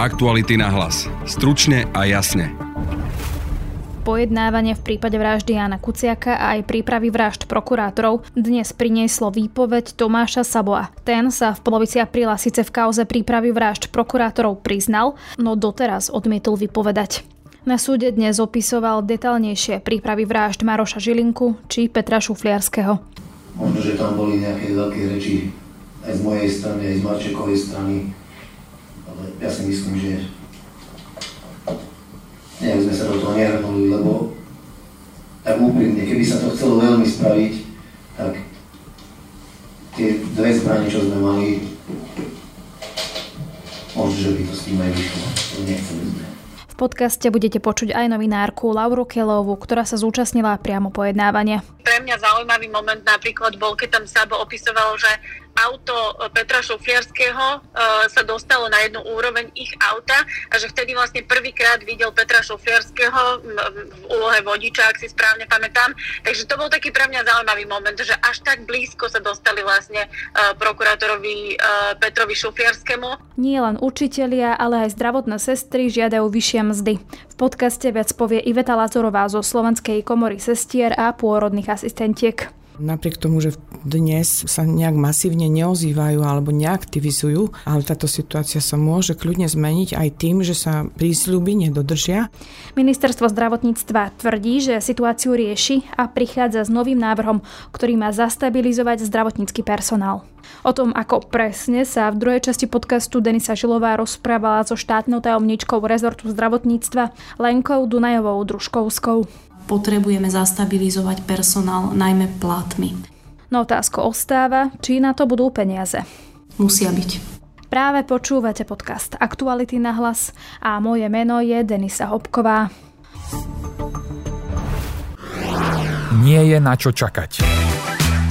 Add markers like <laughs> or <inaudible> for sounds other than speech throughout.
Aktuality na hlas. Stručne a jasne. Pojednávanie v prípade vraždy Jana Kuciaka a aj prípravy vražd prokurátorov dnes prinieslo výpoveď Tomáša Saboa. Ten sa v polovici apríla síce v kauze prípravy vražd prokurátorov priznal, no doteraz odmietol vypovedať. Na súde dnes opisoval detálnejšie prípravy vražd Maroša Žilinku či Petra Šufliarského. Možno, že tam boli nejaké veľké reči aj z mojej strany, aj z Marčekovej strany, ja si myslím, že nejak sme sa do toho nehrnuli, lebo tak úprimne, keby sa to chcelo veľmi spraviť, tak tie dve zbranie, čo sme mali, možno, že by to s tým aj vyšlo. To nechceme sme. V podcaste budete počuť aj novinárku Lauru Kelovu, ktorá sa zúčastnila priamo pojednávania. Pre mňa zaujímavý moment napríklad bol, keď tam Sabo opisoval, že auto Petra Šofliarského sa dostalo na jednu úroveň ich auta a že vtedy vlastne prvýkrát videl Petra Šofliarského v úlohe vodiča, ak si správne pamätám. Takže to bol taký pre mňa zaujímavý moment, že až tak blízko sa dostali vlastne prokurátorovi Petrovi Šofliarskému. Nie len učitelia, ale aj zdravotné sestry žiadajú vyššie mzdy. V podcaste viac povie Iveta Lazorová zo Slovenskej komory sestier a pôrodných asistentiek. Napriek tomu, že dnes sa nejak masívne neozývajú alebo neaktivizujú, ale táto situácia sa môže kľudne zmeniť aj tým, že sa prísľuby nedodržia. Ministerstvo zdravotníctva tvrdí, že situáciu rieši a prichádza s novým návrhom, ktorý má zastabilizovať zdravotnícky personál. O tom, ako presne sa v druhej časti podcastu Denisa Žilová rozprávala so štátnou tajomničkou rezortu zdravotníctva Lenkou Dunajovou Družkovskou potrebujeme zastabilizovať personál najmä platmi. No otázka ostáva, či na to budú peniaze. Musia byť. Práve počúvate podcast Aktuality na hlas a moje meno je Denisa Hopková. Nie je na čo čakať.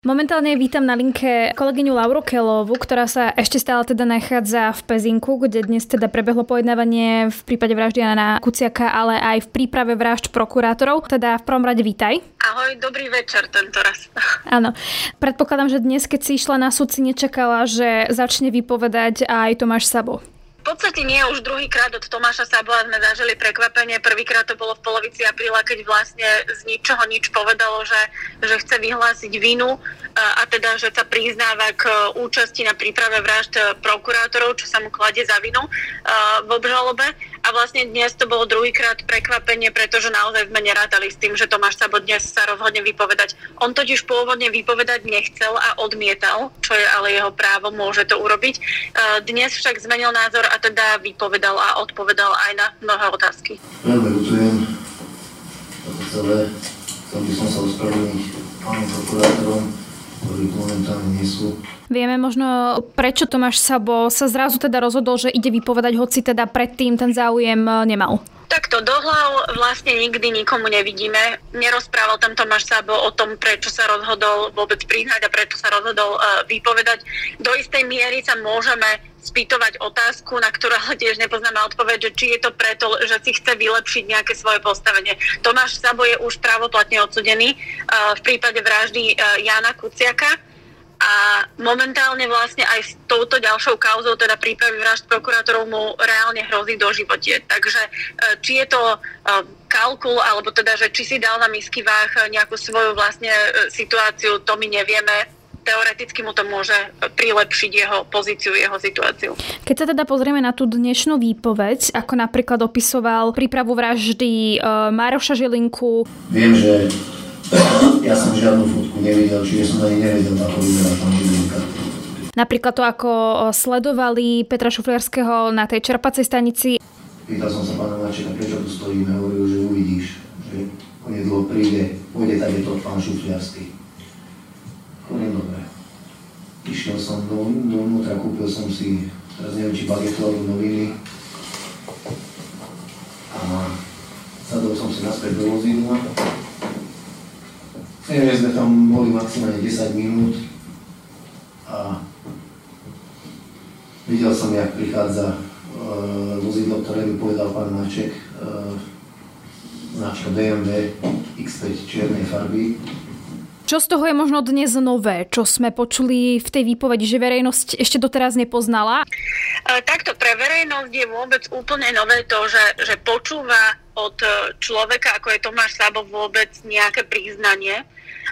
Momentálne vítam na linke kolegyňu Lauru Kelovu, ktorá sa ešte stále teda nachádza v Pezinku, kde dnes teda prebehlo pojednávanie v prípade vraždy na Kuciaka, ale aj v príprave vražd prokurátorov. Teda v prvom rade vítaj. Ahoj, dobrý večer tento raz. <laughs> Áno. Predpokladám, že dnes, keď si išla na súd, si nečakala, že začne vypovedať aj Tomáš Sabo. V podstate nie už druhýkrát od Tomáša Sabola sme zažili prekvapenie. Prvýkrát to bolo v polovici apríla, keď vlastne z ničoho nič povedalo, že, že chce vyhlásiť vinu a teda, že sa priznáva k účasti na príprave vražd prokurátorov, čo sa mu kladie za vinu v obžalobe. A vlastne dnes to bolo druhýkrát prekvapenie, pretože naozaj sme nerátali s tým, že Tomáš Sabo dnes sa rozhodne vypovedať. On totiž pôvodne vypovedať nechcel a odmietal, čo je ale jeho právo, môže to urobiť. Dnes však zmenil názor a teda vypovedal a odpovedal aj na mnohé otázky. Veľmi ľutujem celé. Chcel by som sa ospravedlniť pánom prokurátorom, ktorí momentálne nie sú Vieme možno, prečo Tomáš Sabo sa zrazu teda rozhodol, že ide vypovedať, hoci teda predtým ten záujem e, nemal. Takto do hlav vlastne nikdy nikomu nevidíme. Nerozprával tam Tomáš Sabo o tom, prečo sa rozhodol vôbec priznať a prečo sa rozhodol uh, vypovedať. Do istej miery sa môžeme spýtovať otázku, na ktorú ale tiež nepoznáme odpoveď, že či je to preto, že si chce vylepšiť nejaké svoje postavenie. Tomáš Sabo je už právoplatne odsudený uh, v prípade vraždy uh, Jana Kuciaka a momentálne vlastne aj s touto ďalšou kauzou, teda prípravy vražd prokurátorov mu reálne hrozí do životie. Takže e, či je to e, kalkul, alebo teda, že či si dal na misky váh nejakú svoju vlastne e, situáciu, to my nevieme teoreticky mu to môže prilepšiť jeho pozíciu, jeho situáciu. Keď sa teda pozrieme na tú dnešnú výpoveď, ako napríklad opisoval prípravu vraždy e, Maroša Žilinku. Viem, že ja som žiadnu fotku nevidel, čiže som ani nevedel, ako vyzerá pán Žilinka. Napríklad to, ako sledovali Petra Šufliarského na tej čerpacej stanici. Pýtal som sa pána Mačeka, prečo tu stojíme, hovoril, že uvidíš, že onedlo príde, pôjde tady to pán Šufliarský. Hovorím, dobre. Išiel som do, dovnútra, kúpil som si, teraz neviem, či bagetu alebo noviny. A sadol som si naspäť do vozidla. Neviem, sme tam boli maximálne 10 minút a videl som, jak prichádza uh, vozidlo, ktoré mi povedal pán Marček, uh, značka BMW X5 čiernej farby čo z toho je možno dnes nové, čo sme počuli v tej výpovedi, že verejnosť ešte doteraz nepoznala? E, takto pre verejnosť je vôbec úplne nové to, že, že počúva od človeka, ako je Tomáš Sabo, vôbec nejaké priznanie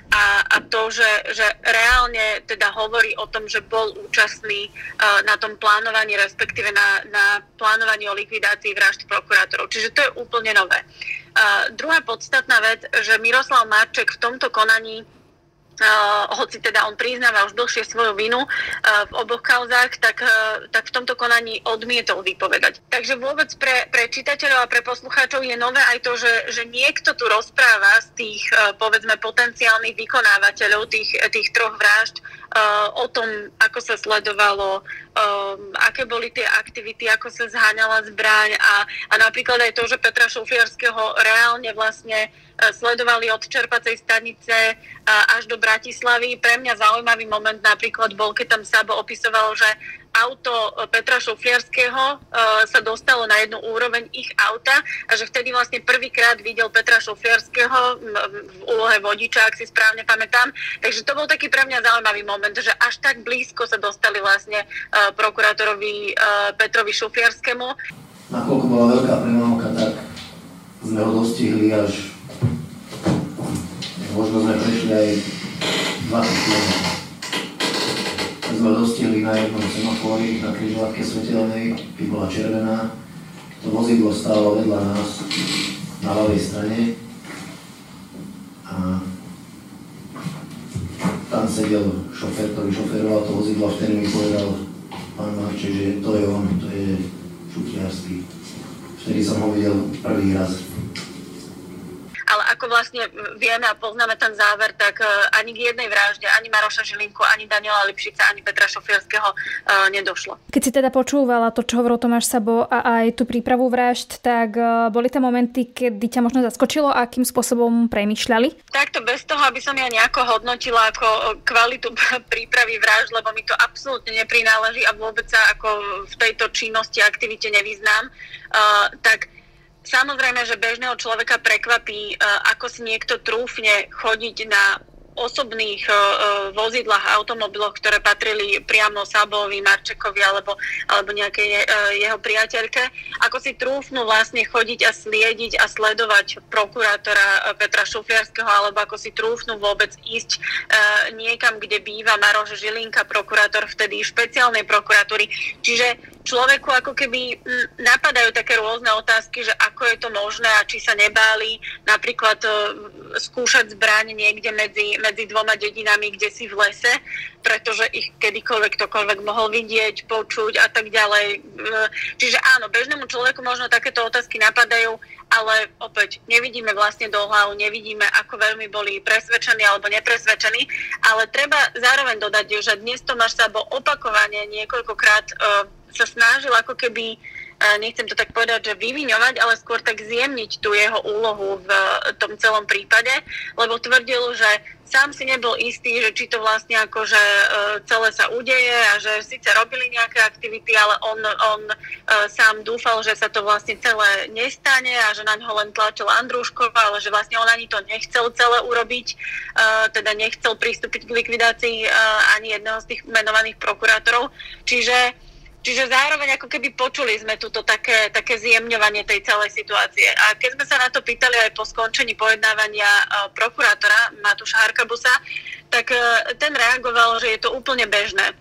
a, a to, že, že reálne teda hovorí o tom, že bol účastný uh, na tom plánovaní, respektíve na, na plánovaní o likvidácii vražd prokurátorov. Čiže to je úplne nové. Uh, druhá podstatná vec, že Miroslav Marček v tomto konaní hoci teda on priznáva už dlhšie svoju vinu uh, v oboch kauzách, tak, uh, tak v tomto konaní odmietol vypovedať. Takže vôbec pre, pre čitateľov a pre poslucháčov je nové aj to, že, že niekto tu rozpráva z tých, uh, povedzme, potenciálnych vykonávateľov tých, tých troch vražd o tom, ako sa sledovalo, um, aké boli tie aktivity, ako sa zháňala zbraň a, a napríklad aj to, že Petra Šufiarského reálne vlastne sledovali od čerpacej stanice až do Bratislavy. Pre mňa zaujímavý moment napríklad bol, keď tam Sabo opisovalo, že auto Petra Šofliarského sa dostalo na jednu úroveň ich auta a že vtedy vlastne prvýkrát videl Petra Šofliarského v úlohe vodiča, ak si správne pamätám. Takže to bol taký pre mňa zaujímavý moment, že až tak blízko sa dostali vlastne prokurátorovi Petrovi Šofliarskému. Nakoľko bola veľká premávka, tak sme ho dostihli až možno sme prešli aj 20 km. Sme dostihli na jednom semafóri na križovatke svetelnej, keď bola červená. To vozidlo stálo vedľa nás na ľavej strane a tam sedel šofér, ktorý šoféroval to vozidlo a vtedy mi povedal pán Marček, že to je on, to je Šutiarský. Vtedy som ho videl prvý raz ale ako vlastne vieme a poznáme ten záver, tak e, ani k jednej vražde, ani Maroša Žilinku, ani Daniela Lipšica, ani Petra Šofierského uh, nedošlo. Keď si teda počúvala to, čo hovoril Tomáš Sabo a aj tú prípravu vražd, tak uh, boli tam momenty, kedy ťa možno zaskočilo a akým spôsobom premyšľali? Takto bez toho, aby som ja nejako hodnotila ako kvalitu <laughs> prípravy vražd, lebo mi to absolútne neprináleží a vôbec sa ako v tejto činnosti, aktivite nevyznám, tak Samozrejme, že bežného človeka prekvapí, e, ako si niekto trúfne chodiť na osobných uh, vozidlách, automobiloch, ktoré patrili priamo Sabovi, Marčekovi alebo, alebo nejakej uh, jeho priateľke, ako si trúfnú vlastne chodiť a sliediť a sledovať prokurátora Petra Šufliarského, alebo ako si trúfnú vôbec ísť niekam, kde býva Maroš Žilinka, prokurátor vtedy špeciálnej prokuratúry. Čiže človeku ako keby napadajú také rôzne otázky, že ako je to možné a či sa nebáli napríklad skúšať zbraň niekde medzi, medzi dvoma dedinami, kde si v lese, pretože ich kedykoľvek ktokoľvek mohol vidieť, počuť a tak ďalej. E, čiže áno, bežnému človeku možno takéto otázky napadajú, ale opäť nevidíme vlastne do hlavu, nevidíme, ako veľmi boli presvedčení alebo nepresvedčení, ale treba zároveň dodať, že dnes Tomáš Sabo opakovane niekoľkokrát uh, sa snažil ako keby nechcem to tak povedať, že vyviňovať, ale skôr tak zjemniť tú jeho úlohu v tom celom prípade, lebo tvrdil, že sám si nebol istý, že či to vlastne akože celé sa udeje a že síce robili nejaké aktivity, ale on, on sám dúfal, že sa to vlastne celé nestane a že na ňo len tlačil Andrúškova, ale že vlastne on ani to nechcel celé urobiť, teda nechcel pristúpiť k likvidácii ani jedného z tých menovaných prokurátorov. Čiže Čiže zároveň ako keby počuli sme túto také, také zjemňovanie tej celej situácie. A keď sme sa na to pýtali aj po skončení pojednávania e, prokurátora Matúša Harkabusa, tak e, ten reagoval, že je to úplne bežné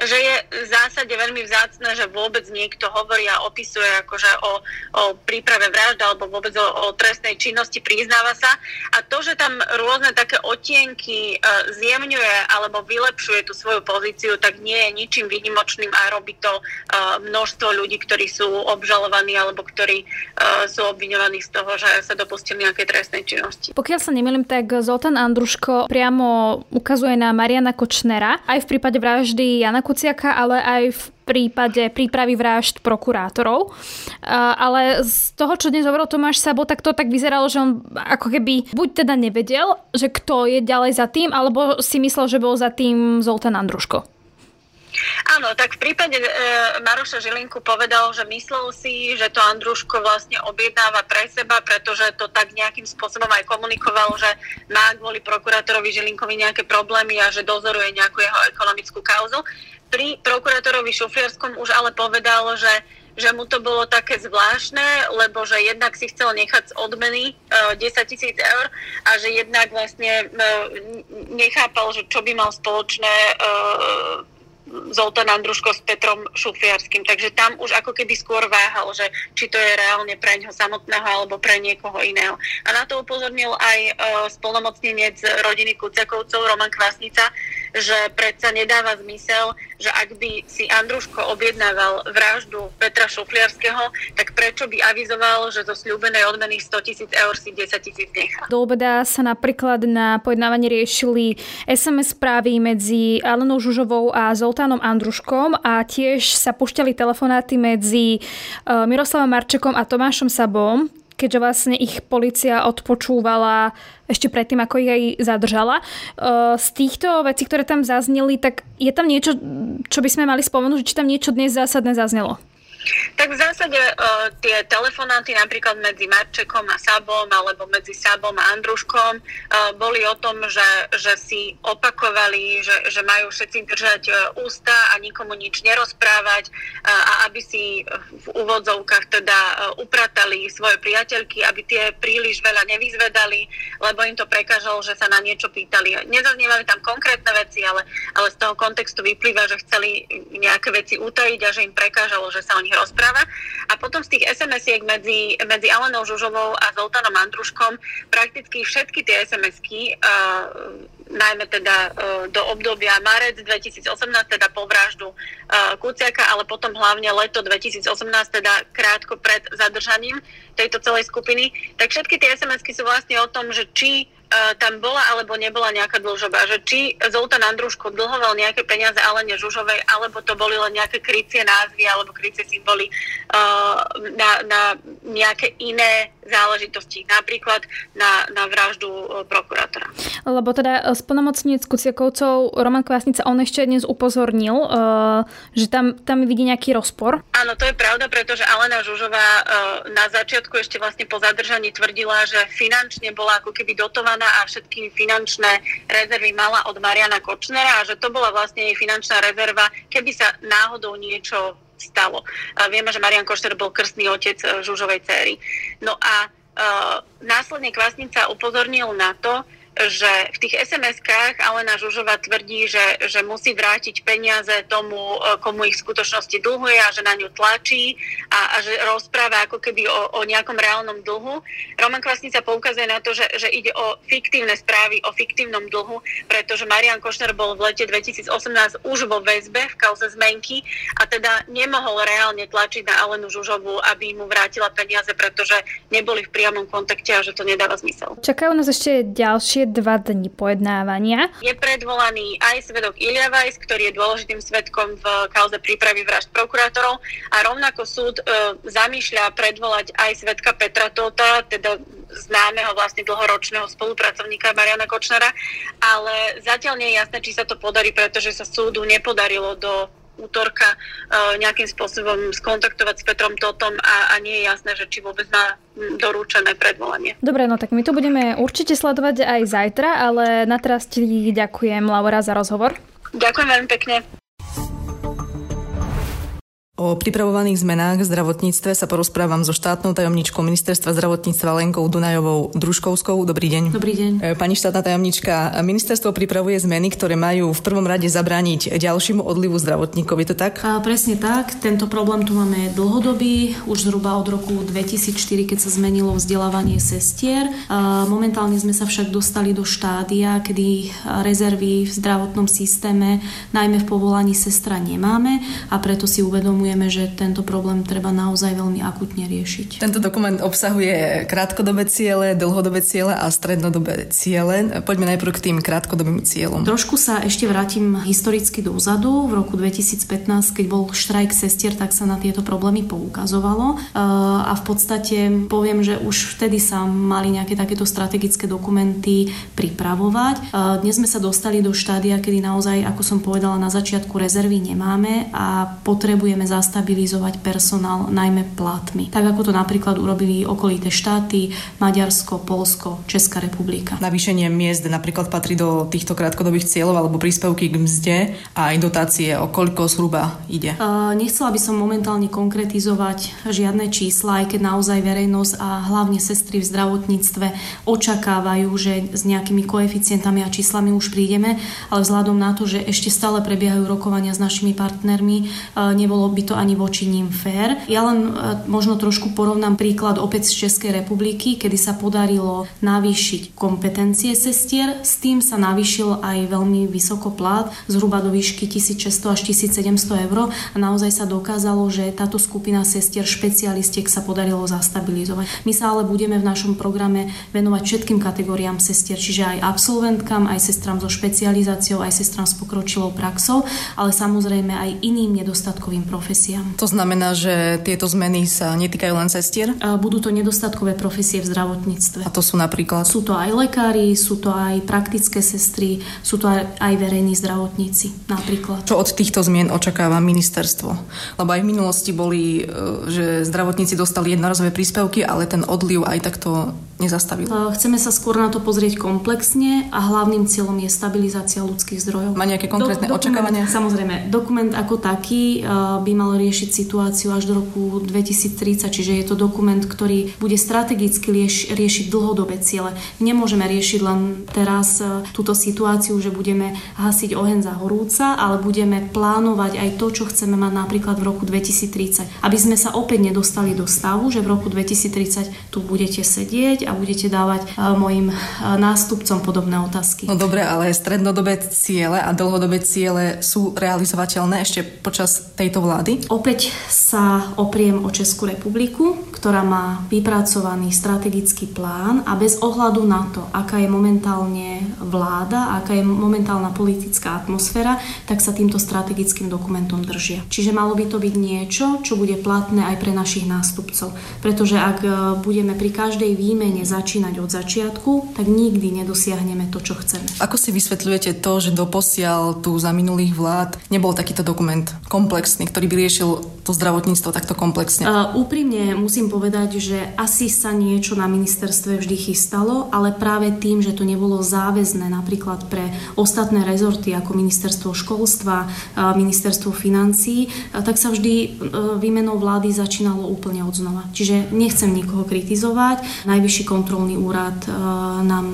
že je v zásade veľmi vzácne, že vôbec niekto hovorí a opisuje akože o, o príprave vraždy alebo vôbec o, o trestnej činnosti, priznáva sa. A to, že tam rôzne také otienky e, zjemňuje alebo vylepšuje tú svoju pozíciu, tak nie je ničím výnimočným a robí to e, množstvo ľudí, ktorí sú obžalovaní alebo ktorí e, sú obviňovaní z toho, že sa dopustili nejakej trestnej činnosti. Pokiaľ sa nemýlim, tak Zoltán Andruško priamo ukazuje na Mariana Kočnera aj v prípade vraždy Jana Kuciaka, ale aj v prípade prípravy vražd prokurátorov. Ale z toho, čo dnes hovoril Tomáš Sabo, tak to tak vyzeralo, že on ako keby buď teda nevedel, že kto je ďalej za tým, alebo si myslel, že bol za tým Zoltán Andruško. Áno, tak v prípade e, Maroša Žilinku povedal, že myslel si, že to Andruško vlastne objednáva pre seba, pretože to tak nejakým spôsobom aj komunikoval, že má kvôli prokurátorovi Žilinkovi nejaké problémy a že dozoruje nejakú jeho ekonomickú kauzu pri prokurátorovi Šufliarskom už ale povedal, že že mu to bolo také zvláštne, lebo že jednak si chcel nechať z odmeny uh, 10 tisíc eur a že jednak vlastne uh, nechápal, že čo by mal spoločné uh, Zoltán Andruško s Petrom Šufiarským. Takže tam už ako keby skôr váhal, že či to je reálne pre ňoho samotného alebo pre niekoho iného. A na to upozornil aj uh, spolnomocnenec rodiny Kuciakovcov Roman Kvasnica, že predsa nedáva zmysel, že ak by si Andruško objednával vraždu Petra Šufliarského, tak prečo by avizoval, že zo sľúbenej odmeny 100 tisíc eur si 10 tisíc nechá. Do obeda sa napríklad na pojednávanie riešili SMS správy medzi Alenou Žužovou a Zoltánom Andruškom a tiež sa pušťali telefonáty medzi e, Miroslavom Marčekom a Tomášom Sabom keďže vlastne ich policia odpočúvala ešte predtým, ako ich aj zadržala. Eh, z týchto vecí, ktoré tam zazneli, tak je tam niečo, čo by sme mali spomenúť, či tam niečo dnes zásadné zaznelo? Tak v zásade uh, tie telefonáty napríklad medzi Marčekom a Sabom alebo medzi Sabom a Andruškom uh, boli o tom, že, že si opakovali, že, že majú všetci držať uh, ústa a nikomu nič nerozprávať uh, a aby si v úvodzovkách teda uh, upratali svoje priateľky, aby tie príliš veľa nevyzvedali, lebo im to prekážalo, že sa na niečo pýtali. Nezaznievali tam konkrétne veci, ale, ale z toho kontextu vyplýva, že chceli nejaké veci utajiť a že im prekážalo, že sa oni nich rozpráva. A potom z tých SMS-iek medzi, medzi Alenou Žužovou a Zoltánom Andruškom prakticky všetky tie SMS-ky, uh, najmä teda uh, do obdobia marec 2018, teda po vraždu uh, Kuciaka, ale potom hlavne leto 2018, teda krátko pred zadržaním tejto celej skupiny, tak všetky tie SMS-ky sú vlastne o tom, že či tam bola alebo nebola nejaká dlžoba, že či Zoltán Andruško dlhoval nejaké peniaze Alene Žužovej, alebo to boli len nejaké krycie názvy alebo krycie symboly uh, na, na nejaké iné záležitosti, napríklad na, na vraždu uh, prokurátora. Lebo teda splnomocnec Kuciakovcov Roman Kvásnica, on ešte dnes upozornil, uh, že tam, tam vidí nejaký rozpor. Áno, to je pravda, pretože Alena Žužová uh, na začiatku ešte vlastne po zadržaní tvrdila, že finančne bola ako keby dotovaná a všetky finančné rezervy mala od Mariana Kočnera a že to bola vlastne jej finančná rezerva, keby sa náhodou niečo stalo. A vieme, že Marian Kočner bol krstný otec e, Žužovej céry. No a uh, následne Kvasnica upozornil na to, že v tých SMS-kách Alena Žužová tvrdí, že, že musí vrátiť peniaze tomu, e, komu ich v skutočnosti dlhuje a že na ňu tlačí a, a že rozpráva ako keby o, o nejakom reálnom dlhu. Roman Kvasnica poukazuje na to, že, že ide o fiktívne správy, o fiktívnom dlhu, pretože Marian Košner bol v lete 2018 už vo väzbe v kauze zmenky a teda nemohol reálne tlačiť na Alenu Žužovú, aby mu vrátila peniaze, pretože neboli v priamom kontakte a že to nedáva zmysel. Čakajú nás ešte ďalšie ďalšie dva dni pojednávania. Je predvolaný aj svedok Ilia Weiss, ktorý je dôležitým svedkom v kauze prípravy vražd prokurátorov a rovnako súd e, zamýšľa predvolať aj svedka Petra Tota, teda známeho vlastne dlhoročného spolupracovníka Mariana Kočnera, ale zatiaľ nie je jasné, či sa to podarí, pretože sa súdu nepodarilo do útorka uh, nejakým spôsobom skontaktovať s Petrom Totom a, a nie je jasné, že či vôbec má dorúčené predvolanie. Dobre, no tak my to budeme určite sledovať aj zajtra, ale na teraz ti ďakujem, Laura, za rozhovor. Ďakujem veľmi pekne. O pripravovaných zmenách v zdravotníctve sa porozprávam so štátnou tajomničkou ministerstva zdravotníctva Lenkou Dunajovou Družkovskou. Dobrý deň. Dobrý deň. E, pani štátna tajomnička, ministerstvo pripravuje zmeny, ktoré majú v prvom rade zabrániť ďalšiemu odlivu zdravotníkov. Je to tak? A presne tak. Tento problém tu máme dlhodobý, už zhruba od roku 2004, keď sa zmenilo vzdelávanie sestier. A momentálne sme sa však dostali do štádia, kedy rezervy v zdravotnom systéme, najmä v povolaní sestra nemáme a preto si uvedomujeme, uvedomujeme, že tento problém treba naozaj veľmi akutne riešiť. Tento dokument obsahuje krátkodobé ciele, dlhodobé ciele a strednodobé ciele. Poďme najprv k tým krátkodobým cieľom. Trošku sa ešte vrátim historicky dozadu. V roku 2015, keď bol štrajk sestier, tak sa na tieto problémy poukazovalo. Eh, a v podstate poviem, že už vtedy sa mali nejaké takéto strategické dokumenty pripravovať. Eh, dnes sme sa dostali do štádia, kedy naozaj, ako som povedala na začiatku, rezervy nemáme a potrebujeme za zastabilizovať personál najmä platmi. Tak ako to napríklad urobili okolité štáty, Maďarsko, Polsko, Česká republika. Navýšenie miest napríklad patrí do týchto krátkodobých cieľov alebo príspevky k mzde a aj dotácie, o koľko zhruba ide? Uh, nechcela by som momentálne konkretizovať žiadne čísla, aj keď naozaj verejnosť a hlavne sestry v zdravotníctve očakávajú, že s nejakými koeficientami a číslami už prídeme, ale vzhľadom na to, že ešte stále prebiehajú rokovania s našimi partnermi, nebolo by to to ani voči ním fér. Ja len e, možno trošku porovnám príklad opäť z Českej republiky, kedy sa podarilo navýšiť kompetencie sestier, s tým sa navýšil aj veľmi vysoko plat, zhruba do výšky 1600 až 1700 eur a naozaj sa dokázalo, že táto skupina sestier špecialistiek sa podarilo zastabilizovať. My sa ale budeme v našom programe venovať všetkým kategóriám sestier, čiže aj absolventkám, aj sestram so špecializáciou, aj sestram s pokročilou praxou, ale samozrejme aj iným nedostatkovým profesiám profesiám. To znamená, že tieto zmeny sa netýkajú len sestier? Budú to nedostatkové profesie v zdravotníctve. A to sú napríklad? Sú to aj lekári, sú to aj praktické sestry, sú to aj, aj verejní zdravotníci napríklad. Čo od týchto zmien očakáva ministerstvo? Lebo aj v minulosti boli, e, že zdravotníci dostali jednorazové príspevky, ale ten odliv aj takto nezastavil. Chceme sa skôr na to pozrieť komplexne a hlavným cieľom je stabilizácia ľudských zdrojov. Má nejaké konkrétne Do, dokument, očakávania? Samozrejme, dokument ako taký by mal riešiť situáciu až do roku 2030, čiže je to dokument, ktorý bude strategicky rieš, riešiť dlhodobé ciele. Nemôžeme riešiť len teraz e, túto situáciu, že budeme hasiť oheň za horúca, ale budeme plánovať aj to, čo chceme mať napríklad v roku 2030. Aby sme sa opäť nedostali do stavu, že v roku 2030 tu budete sedieť a budete dávať e, mojim e, nástupcom podobné otázky. No dobre, ale strednodobé ciele a dlhodobé ciele sú realizovateľné ešte počas tejto vlády? Vlády? Opäť sa opriem o Českú republiku, ktorá má vypracovaný strategický plán a bez ohľadu na to, aká je momentálne vláda, aká je momentálna politická atmosféra, tak sa týmto strategickým dokumentom držia. Čiže malo by to byť niečo, čo bude platné aj pre našich nástupcov. Pretože ak e, budeme pri každej výmene začínať od začiatku, tak nikdy nedosiahneme to, čo chceme. Ako si vysvetľujete to, že doposiaľ tu za minulých vlád nebol takýto dokument komplexný, ktorý by vyriešil to zdravotníctvo takto komplexne? Uh, úprimne musím povedať, že asi sa niečo na ministerstve vždy chystalo, ale práve tým, že to nebolo záväzné napríklad pre ostatné rezorty ako ministerstvo školstva, uh, ministerstvo financií, uh, tak sa vždy uh, výmenou vlády začínalo úplne od znova. Čiže nechcem nikoho kritizovať. Najvyšší kontrolný úrad nám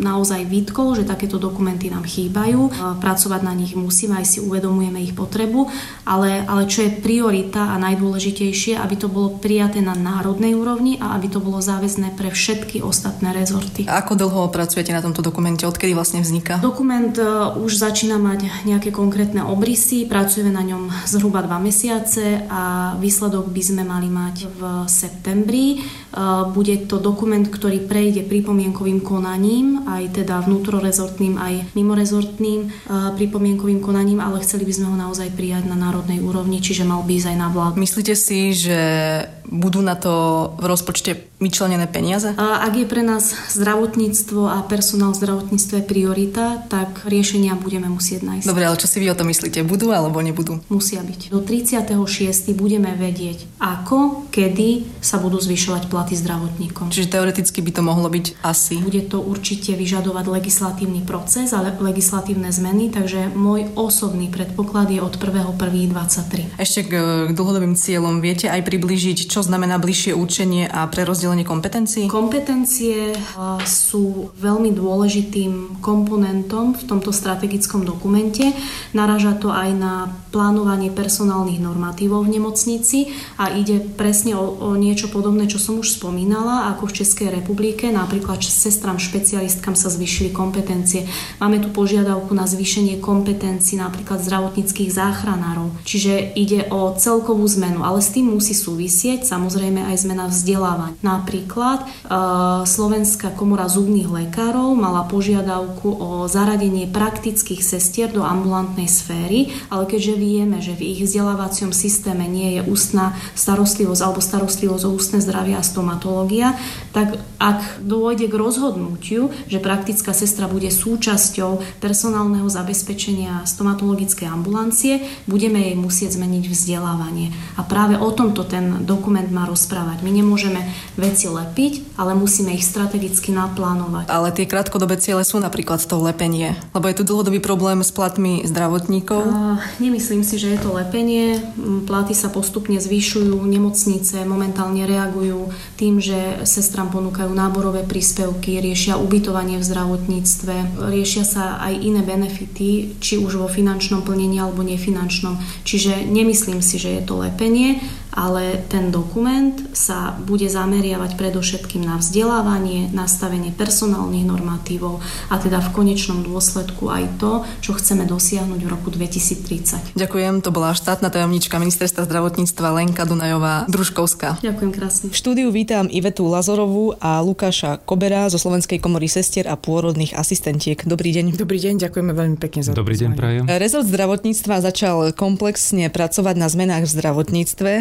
naozaj vytkol, že takéto dokumenty nám chýbajú. Pracovať na nich musíme, aj si uvedomujeme ich potrebu, ale, ale čo je priorita a najdôležitejšie, aby to bolo prijaté na národnej úrovni a aby to bolo záväzné pre všetky ostatné rezorty. Ako dlho pracujete na tomto dokumente? Odkedy vlastne vzniká? Dokument e, už začína mať nejaké konkrétne obrysy, pracujeme na ňom zhruba dva mesiace a výsledok by sme mali mať v septembri. E, bude to dokument, ktorý prejde pripomienkovým konaním, aj teda vnútrorezortným, aj mimorezortným e, pripomienkovým konaním, ale chceli by sme ho naozaj prijať na národnej úrovni, čiže že mal by ísť aj na vládu. Myslíte si, že budú na to v rozpočte vyčlenené peniaze? Ak je pre nás zdravotníctvo a personál v zdravotníctve priorita, tak riešenia budeme musieť nájsť. Dobre, ale čo si vy o tom myslíte? Budú alebo nebudú? Musia byť. Do 36. budeme vedieť, ako, kedy sa budú zvyšovať platy zdravotníkom. Čiže teoreticky by to mohlo byť asi? Bude to určite vyžadovať legislatívny proces a legislatívne zmeny, takže môj osobný predpoklad je od 1.1.23. Ešte Ešte k, k dlhodobým cieľom viete aj priblížiť, čo znamená bližšie učenie a prerozdelenie kompetencií? Kompetencie sú veľmi dôležitým komponentom v tomto strategickom dokumente. Naraža to aj na plánovanie personálnych normatívov v nemocnici a ide presne o, o niečo podobné, čo som už spomínala, ako v Českej republike. Napríklad sestram špecialistkám sa zvyšili kompetencie. Máme tu požiadavku na zvýšenie kompetencií napríklad zdravotníckých záchranárov. Čiže ide o celkovú zmenu, ale s tým musí súvisieť samozrejme aj zmena vzdelávania. Napríklad e, Slovenská komora zubných lekárov mala požiadavku o zaradenie praktických sestier do ambulantnej sféry, ale keďže vieme, že v ich vzdelávacom systéme nie je ústna starostlivosť alebo starostlivosť o ústne zdravie a stomatológia, tak ak dôjde k rozhodnutiu, že praktická sestra bude súčasťou personálneho zabezpečenia stomatologickej ambulancie, budeme jej musieť zmeniť vzdelávanie. A práve o tomto ten dokument má rozprávať. My nemôžeme veci lepiť, ale musíme ich strategicky naplánovať. Ale tie krátkodobé ciele sú napríklad to lepenie, lebo je tu dlhodobý problém s platmi zdravotníkov. A, nemyslím si, že je to lepenie. Platy sa postupne zvyšujú, nemocnice momentálne reagujú tým, že sestram ponúkajú náborové príspevky, riešia ubytovanie v zdravotníctve, riešia sa aj iné benefity, či už vo finančnom plnení alebo nefinančnom. Čiže nemyslím si, že je to lepenie, ale ten dokument sa bude zameriavať predovšetkým na vzdelávanie, nastavenie personálnych normatívov a teda v konečnom dôsledku aj to, čo chceme dosiahnuť v roku 2030. Ďakujem, to bola štátna tajomnička ministerstva zdravotníctva Lenka Dunajová Družkovská. Ďakujem krásne. V štúdiu vítam Ivetu Lazorovú a Lukáša Kobera zo Slovenskej komory sestier a pôrodných asistentiek. Dobrý deň. Dobrý deň, ďakujeme veľmi pekne za Dobrý deň, prajem. Rezort zdravotníctva začal komplexne pracovať na zmenách v zdravotníctve.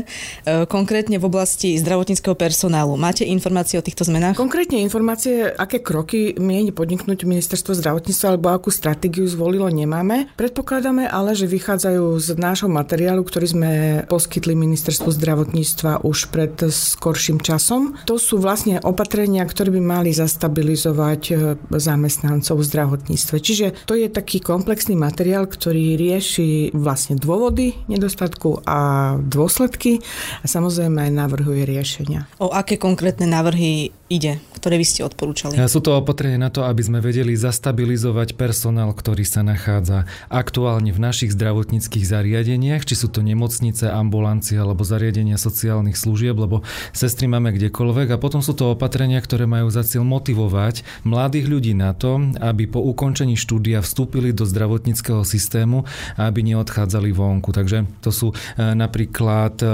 E, konkrétne v oblasti zdravotníckého personálu. Máte informácie o týchto zmenách? Konkrétne informácie, aké kroky mieni podniknúť ministerstvo zdravotníctva alebo akú stratégiu zvolilo, nemáme. Predpokladáme ale, že vychádzajú z nášho materiálu, ktorý sme poskytli ministerstvu zdravotníctva už pred skorším časom. To sú vlastne opatrenia, ktoré by mali zastabilizovať e, zamestnancov v zdravotníctve. Čiže to je taký komplexný materiál, ktorý rieši vlastne dôvody nedostatku a dôsledky a samozrejme aj navrhuje riešenia. O aké konkrétne návrhy ide, ktoré vy ste odporúčali? Sú to opatrenia na to, aby sme vedeli zastabilizovať personál, ktorý sa nachádza aktuálne v našich zdravotníckých zariadeniach, či sú to nemocnice, ambulancie alebo zariadenia sociálnych služieb, lebo sestry máme kdekoľvek a potom sú to opatrenia, ktoré majú za cieľ motivovať mladých ľudí na to, aby po ukončení štúdia vstúpili do zdravotníckého systému a aby neodchádzali vonku. Takže to sú e, napríklad e,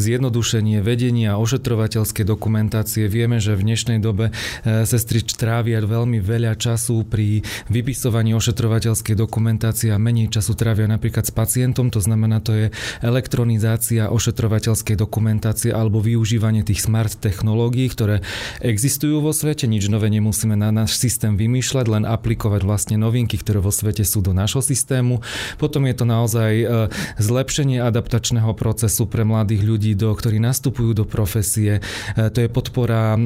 zjednodušenie vedenia ošetrovateľskej dokumentácie. Vieme, že v dnešnej dobe e, sestry trávia veľmi veľa času pri vypisovaní ošetrovateľskej dokumentácie a menej času trávia napríklad s pacientom. To znamená, to je elektronizácia ošetrovateľskej dokumentácie alebo využívanie tých smart technológií, ktoré existujú vo svete. Nič nové nemusíme na náš systém vymýšľať, len aplikovať vlastne novinky, ktoré vo svete sú do nášho systému. Potom je to naozaj e, zlepšenie adaptačného procesu pre mladých ľudí, do, ktorí nastupujú do profesie. E, to je podpora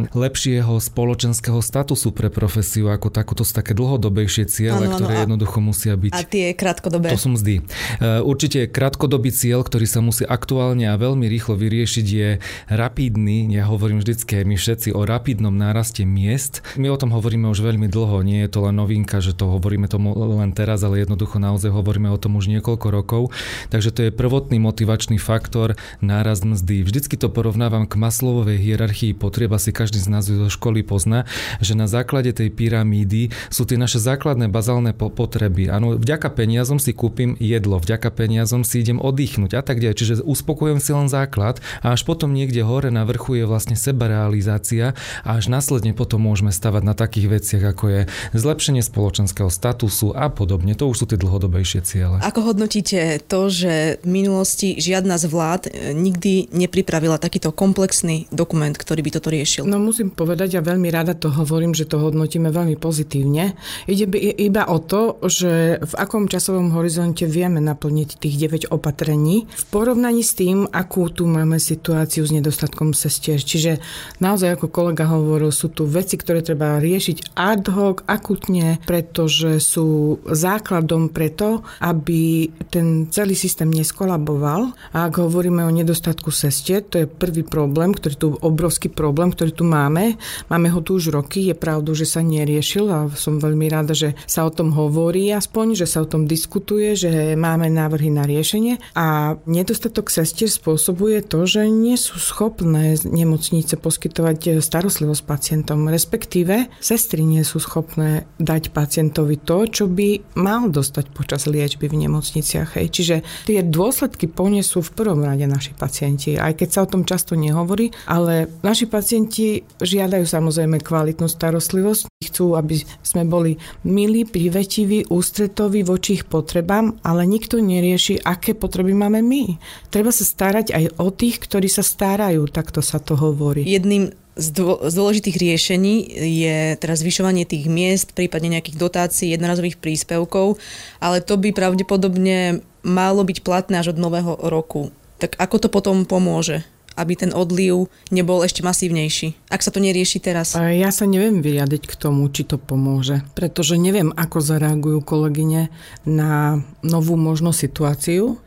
lepšieho spoločenského statusu pre profesiu ako takú. To sú také dlhodobejšie ciele, ano, ktoré a, jednoducho musia byť. A tie krátkodobé? To sú mzdy. E, určite krátkodobý cieľ, ktorý sa musí aktuálne a veľmi rýchlo vyriešiť je rapidný, ja hovorím vždycky my všetci o rapidnom náraste miest. My o tom hovoríme už veľmi dlho, nie je to len novinka, že to hovoríme tomu len teraz, ale jednoducho naozaj hovoríme o tom už niekoľko rokov. Takže to je prvotný motivačný faktor nárast mzdy. Vždycky to porovnávam k maslovovej hierarchii potrieb, asi každý z nás zo školy pozná, že na základe tej pyramídy sú tie naše základné bazálne potreby. Áno, vďaka peniazom si kúpim jedlo, vďaka peniazom si idem oddychnúť a tak ďalej. Čiže uspokojujem si len základ a až potom niekde hore na vrchu je vlastne sebarealizácia a až následne potom môžeme stavať na takých veciach, ako je zlepšenie spoločenského statusu a podobne. To už sú tie dlhodobejšie ciele. Ako hodnotíte to, že v minulosti žiadna z vlád e, nikdy nepripravila takýto komplexný dokument, ktorý by toto riešil? No musím povedať a veľmi rada to hovorím, že to hodnotíme veľmi pozitívne. Ide iba o to, že v akom časovom horizonte vieme naplniť tých 9 opatrení v porovnaní s tým, akú tu máme situáciu s nedostatkom sestier. Čiže naozaj, ako kolega hovoril, sú tu veci, ktoré treba riešiť ad hoc, akutne, pretože sú základom preto, aby ten celý systém neskolaboval. A ak hovoríme o nedostatku sestier, to je prvý problém, ktorý tu obrovský problém, ktorý tu máme. Máme ho tu už roky, je pravdu, že sa neriešil a som veľmi rada, že sa o tom hovorí aspoň, že sa o tom diskutuje, že máme návrhy na riešenie a nedostatok sestier spôsobuje to, že nie sú schopné nemocnice poskytovať starostlivosť pacientom, respektíve sestry nie sú schopné dať pacientovi to, čo by mal dostať počas liečby v nemocniciach. Hej. Čiže tie dôsledky ponesú v prvom rade naši pacienti, aj keď sa o tom často nehovorí, ale naši pacienti žiadajú samozrejme kvalitnú starostlivosť. Chcú, aby sme boli milí, privetiví, ústretoví voči ich potrebám, ale nikto nerieši, aké potreby máme my. Treba sa starať aj o tých, ktorí sa starajú, takto sa to hovorí. Jedným z dôležitých riešení je teraz zvyšovanie tých miest, prípadne nejakých dotácií, jednorazových príspevkov, ale to by pravdepodobne malo byť platné až od nového roku. Tak ako to potom pomôže? Aby ten odliv nebol ešte masívnejší. Ak sa to nerieši teraz. Ja sa neviem vyjadriť k tomu, či to pomôže, pretože neviem, ako zareagujú kolegyne na novú možnú situáciu.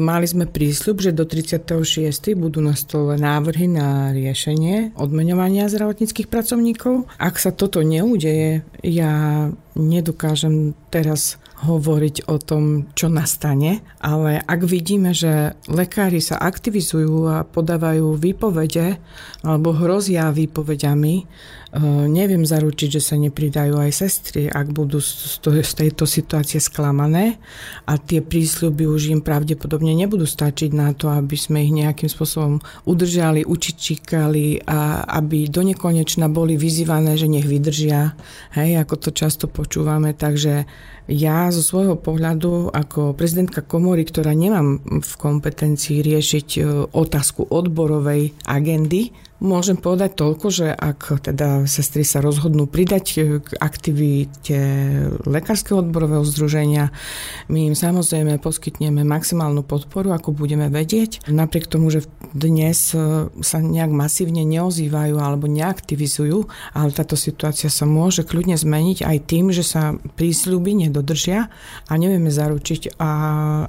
Mali sme prísľub, že do 36. budú na stole návrhy na riešenie odmeňovania zdravotníckých pracovníkov. Ak sa toto neudeje, ja nedokážem teraz hovoriť o tom, čo nastane, ale ak vidíme, že lekári sa aktivizujú a podávajú výpovede alebo hrozia výpovediami, e, neviem zaručiť, že sa nepridajú aj sestry, ak budú z tejto situácie sklamané a tie prísľuby už im pravdepodobne nebudú stačiť na to, aby sme ich nejakým spôsobom udržali, učičíkali a aby do nekonečna boli vyzývané, že nech vydržia, hej, ako to často počúvame, takže ja zo svojho pohľadu ako prezidentka komory, ktorá nemám v kompetencii riešiť e, otázku odborovej agendy, Môžem povedať toľko, že ak teda sestry sa rozhodnú pridať k aktivite Lekárskeho odborového združenia, my im samozrejme poskytneme maximálnu podporu, ako budeme vedieť. Napriek tomu, že dnes sa nejak masívne neozývajú alebo neaktivizujú, ale táto situácia sa môže kľudne zmeniť aj tým, že sa prísľuby nedodržia a nevieme zaručiť, a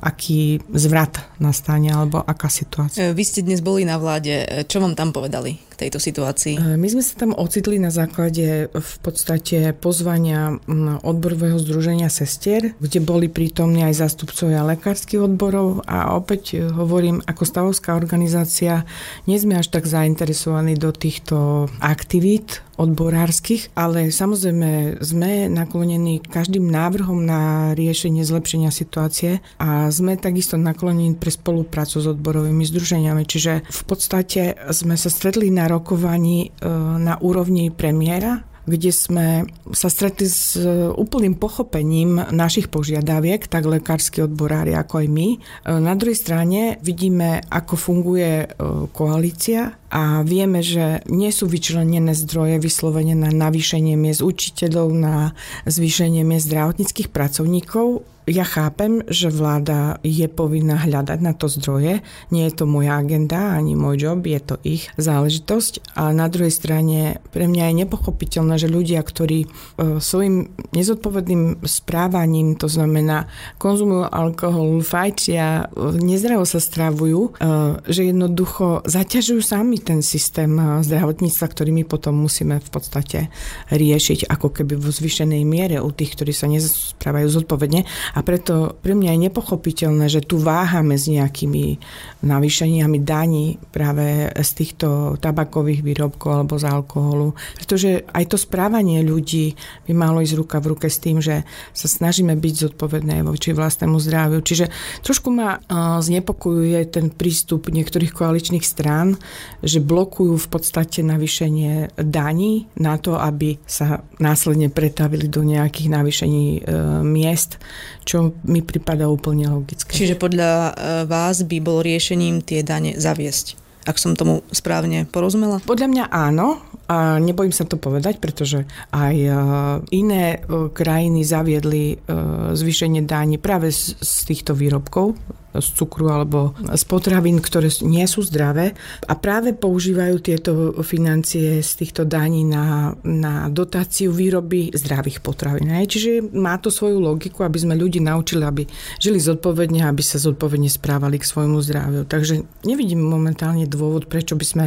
aký zvrat nastane alebo aká situácia. Vy ste dnes boli na vláde. Čo vám tam povedali? k tejto situácii? E, my sme sa tam ocitli na základe v podstate pozvania odborového združenia sestier, kde boli prítomní aj zástupcovia lekárskych odborov a opäť e, hovorím, ako stavovská organizácia nie sme až tak zainteresovaní do týchto aktivít odborárskych, ale samozrejme sme naklonení každým návrhom na riešenie zlepšenia situácie a sme takisto naklonení pre spoluprácu s odborovými združeniami. Čiže v podstate sme sa stretli na rokovaní e, na úrovni premiéra kde sme sa stretli s úplným pochopením našich požiadaviek, tak lekársky odborári ako aj my. E, na druhej strane vidíme, ako funguje e, koalícia a vieme, že nie sú vyčlenené zdroje vyslovene na navýšenie miest učiteľov, na zvýšenie miest zdravotníckých pracovníkov ja chápem, že vláda je povinná hľadať na to zdroje. Nie je to moja agenda, ani môj job, je to ich záležitosť. A na druhej strane pre mňa je nepochopiteľné, že ľudia, ktorí e, svojim nezodpovedným správaním, to znamená konzumujú alkohol, fajčia, e, nezdravo sa stravujú, e, že jednoducho zaťažujú sami ten systém zdravotníctva, ktorý my potom musíme v podstate riešiť ako keby vo zvyšenej miere u tých, ktorí sa nesprávajú zodpovedne a preto pre mňa je nepochopiteľné, že tu váhame s nejakými navýšeniami daní práve z týchto tabakových výrobkov alebo z alkoholu. Pretože aj to správanie ľudí by malo ísť ruka v ruke s tým, že sa snažíme byť zodpovedné voči vlastnému zdraviu. Čiže trošku ma znepokojuje ten prístup niektorých koaličných strán, že blokujú v podstate navýšenie daní na to, aby sa následne pretavili do nejakých navýšení e, miest, čo mi prípada úplne logické. Čiže podľa e, vás by bol riešením tie dane zaviesť? ak som tomu správne porozumela? Podľa mňa áno, a nebojím sa to povedať, pretože aj iné krajiny zaviedli zvýšenie dáni práve z týchto výrobkov z cukru alebo z potravín, ktoré nie sú zdravé a práve používajú tieto financie z týchto daní na, na dotáciu výroby zdravých potravín. Čiže má to svoju logiku, aby sme ľudí naučili, aby žili zodpovedne, aby sa zodpovedne správali k svojmu zdraviu. Takže nevidím momentálne dôvod, prečo by sme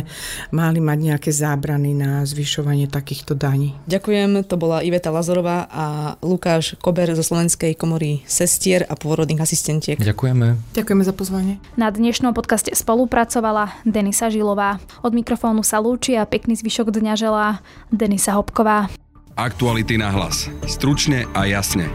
mali mať nejaké zábrany na zvyšovanie takýchto daní. Ďakujem, to bola Iveta Lazorová a Lukáš Kober zo Slovenskej komory sestier a pôrodných asistentiek. Ďakujeme. Ďakujeme za pozvanie. Na dnešnom podcaste spolupracovala Denisa Žilová. Od mikrofónu sa lúči a pekný zvyšok dňa želá Denisa Hopková. Aktuality na hlas. Stručne a jasne.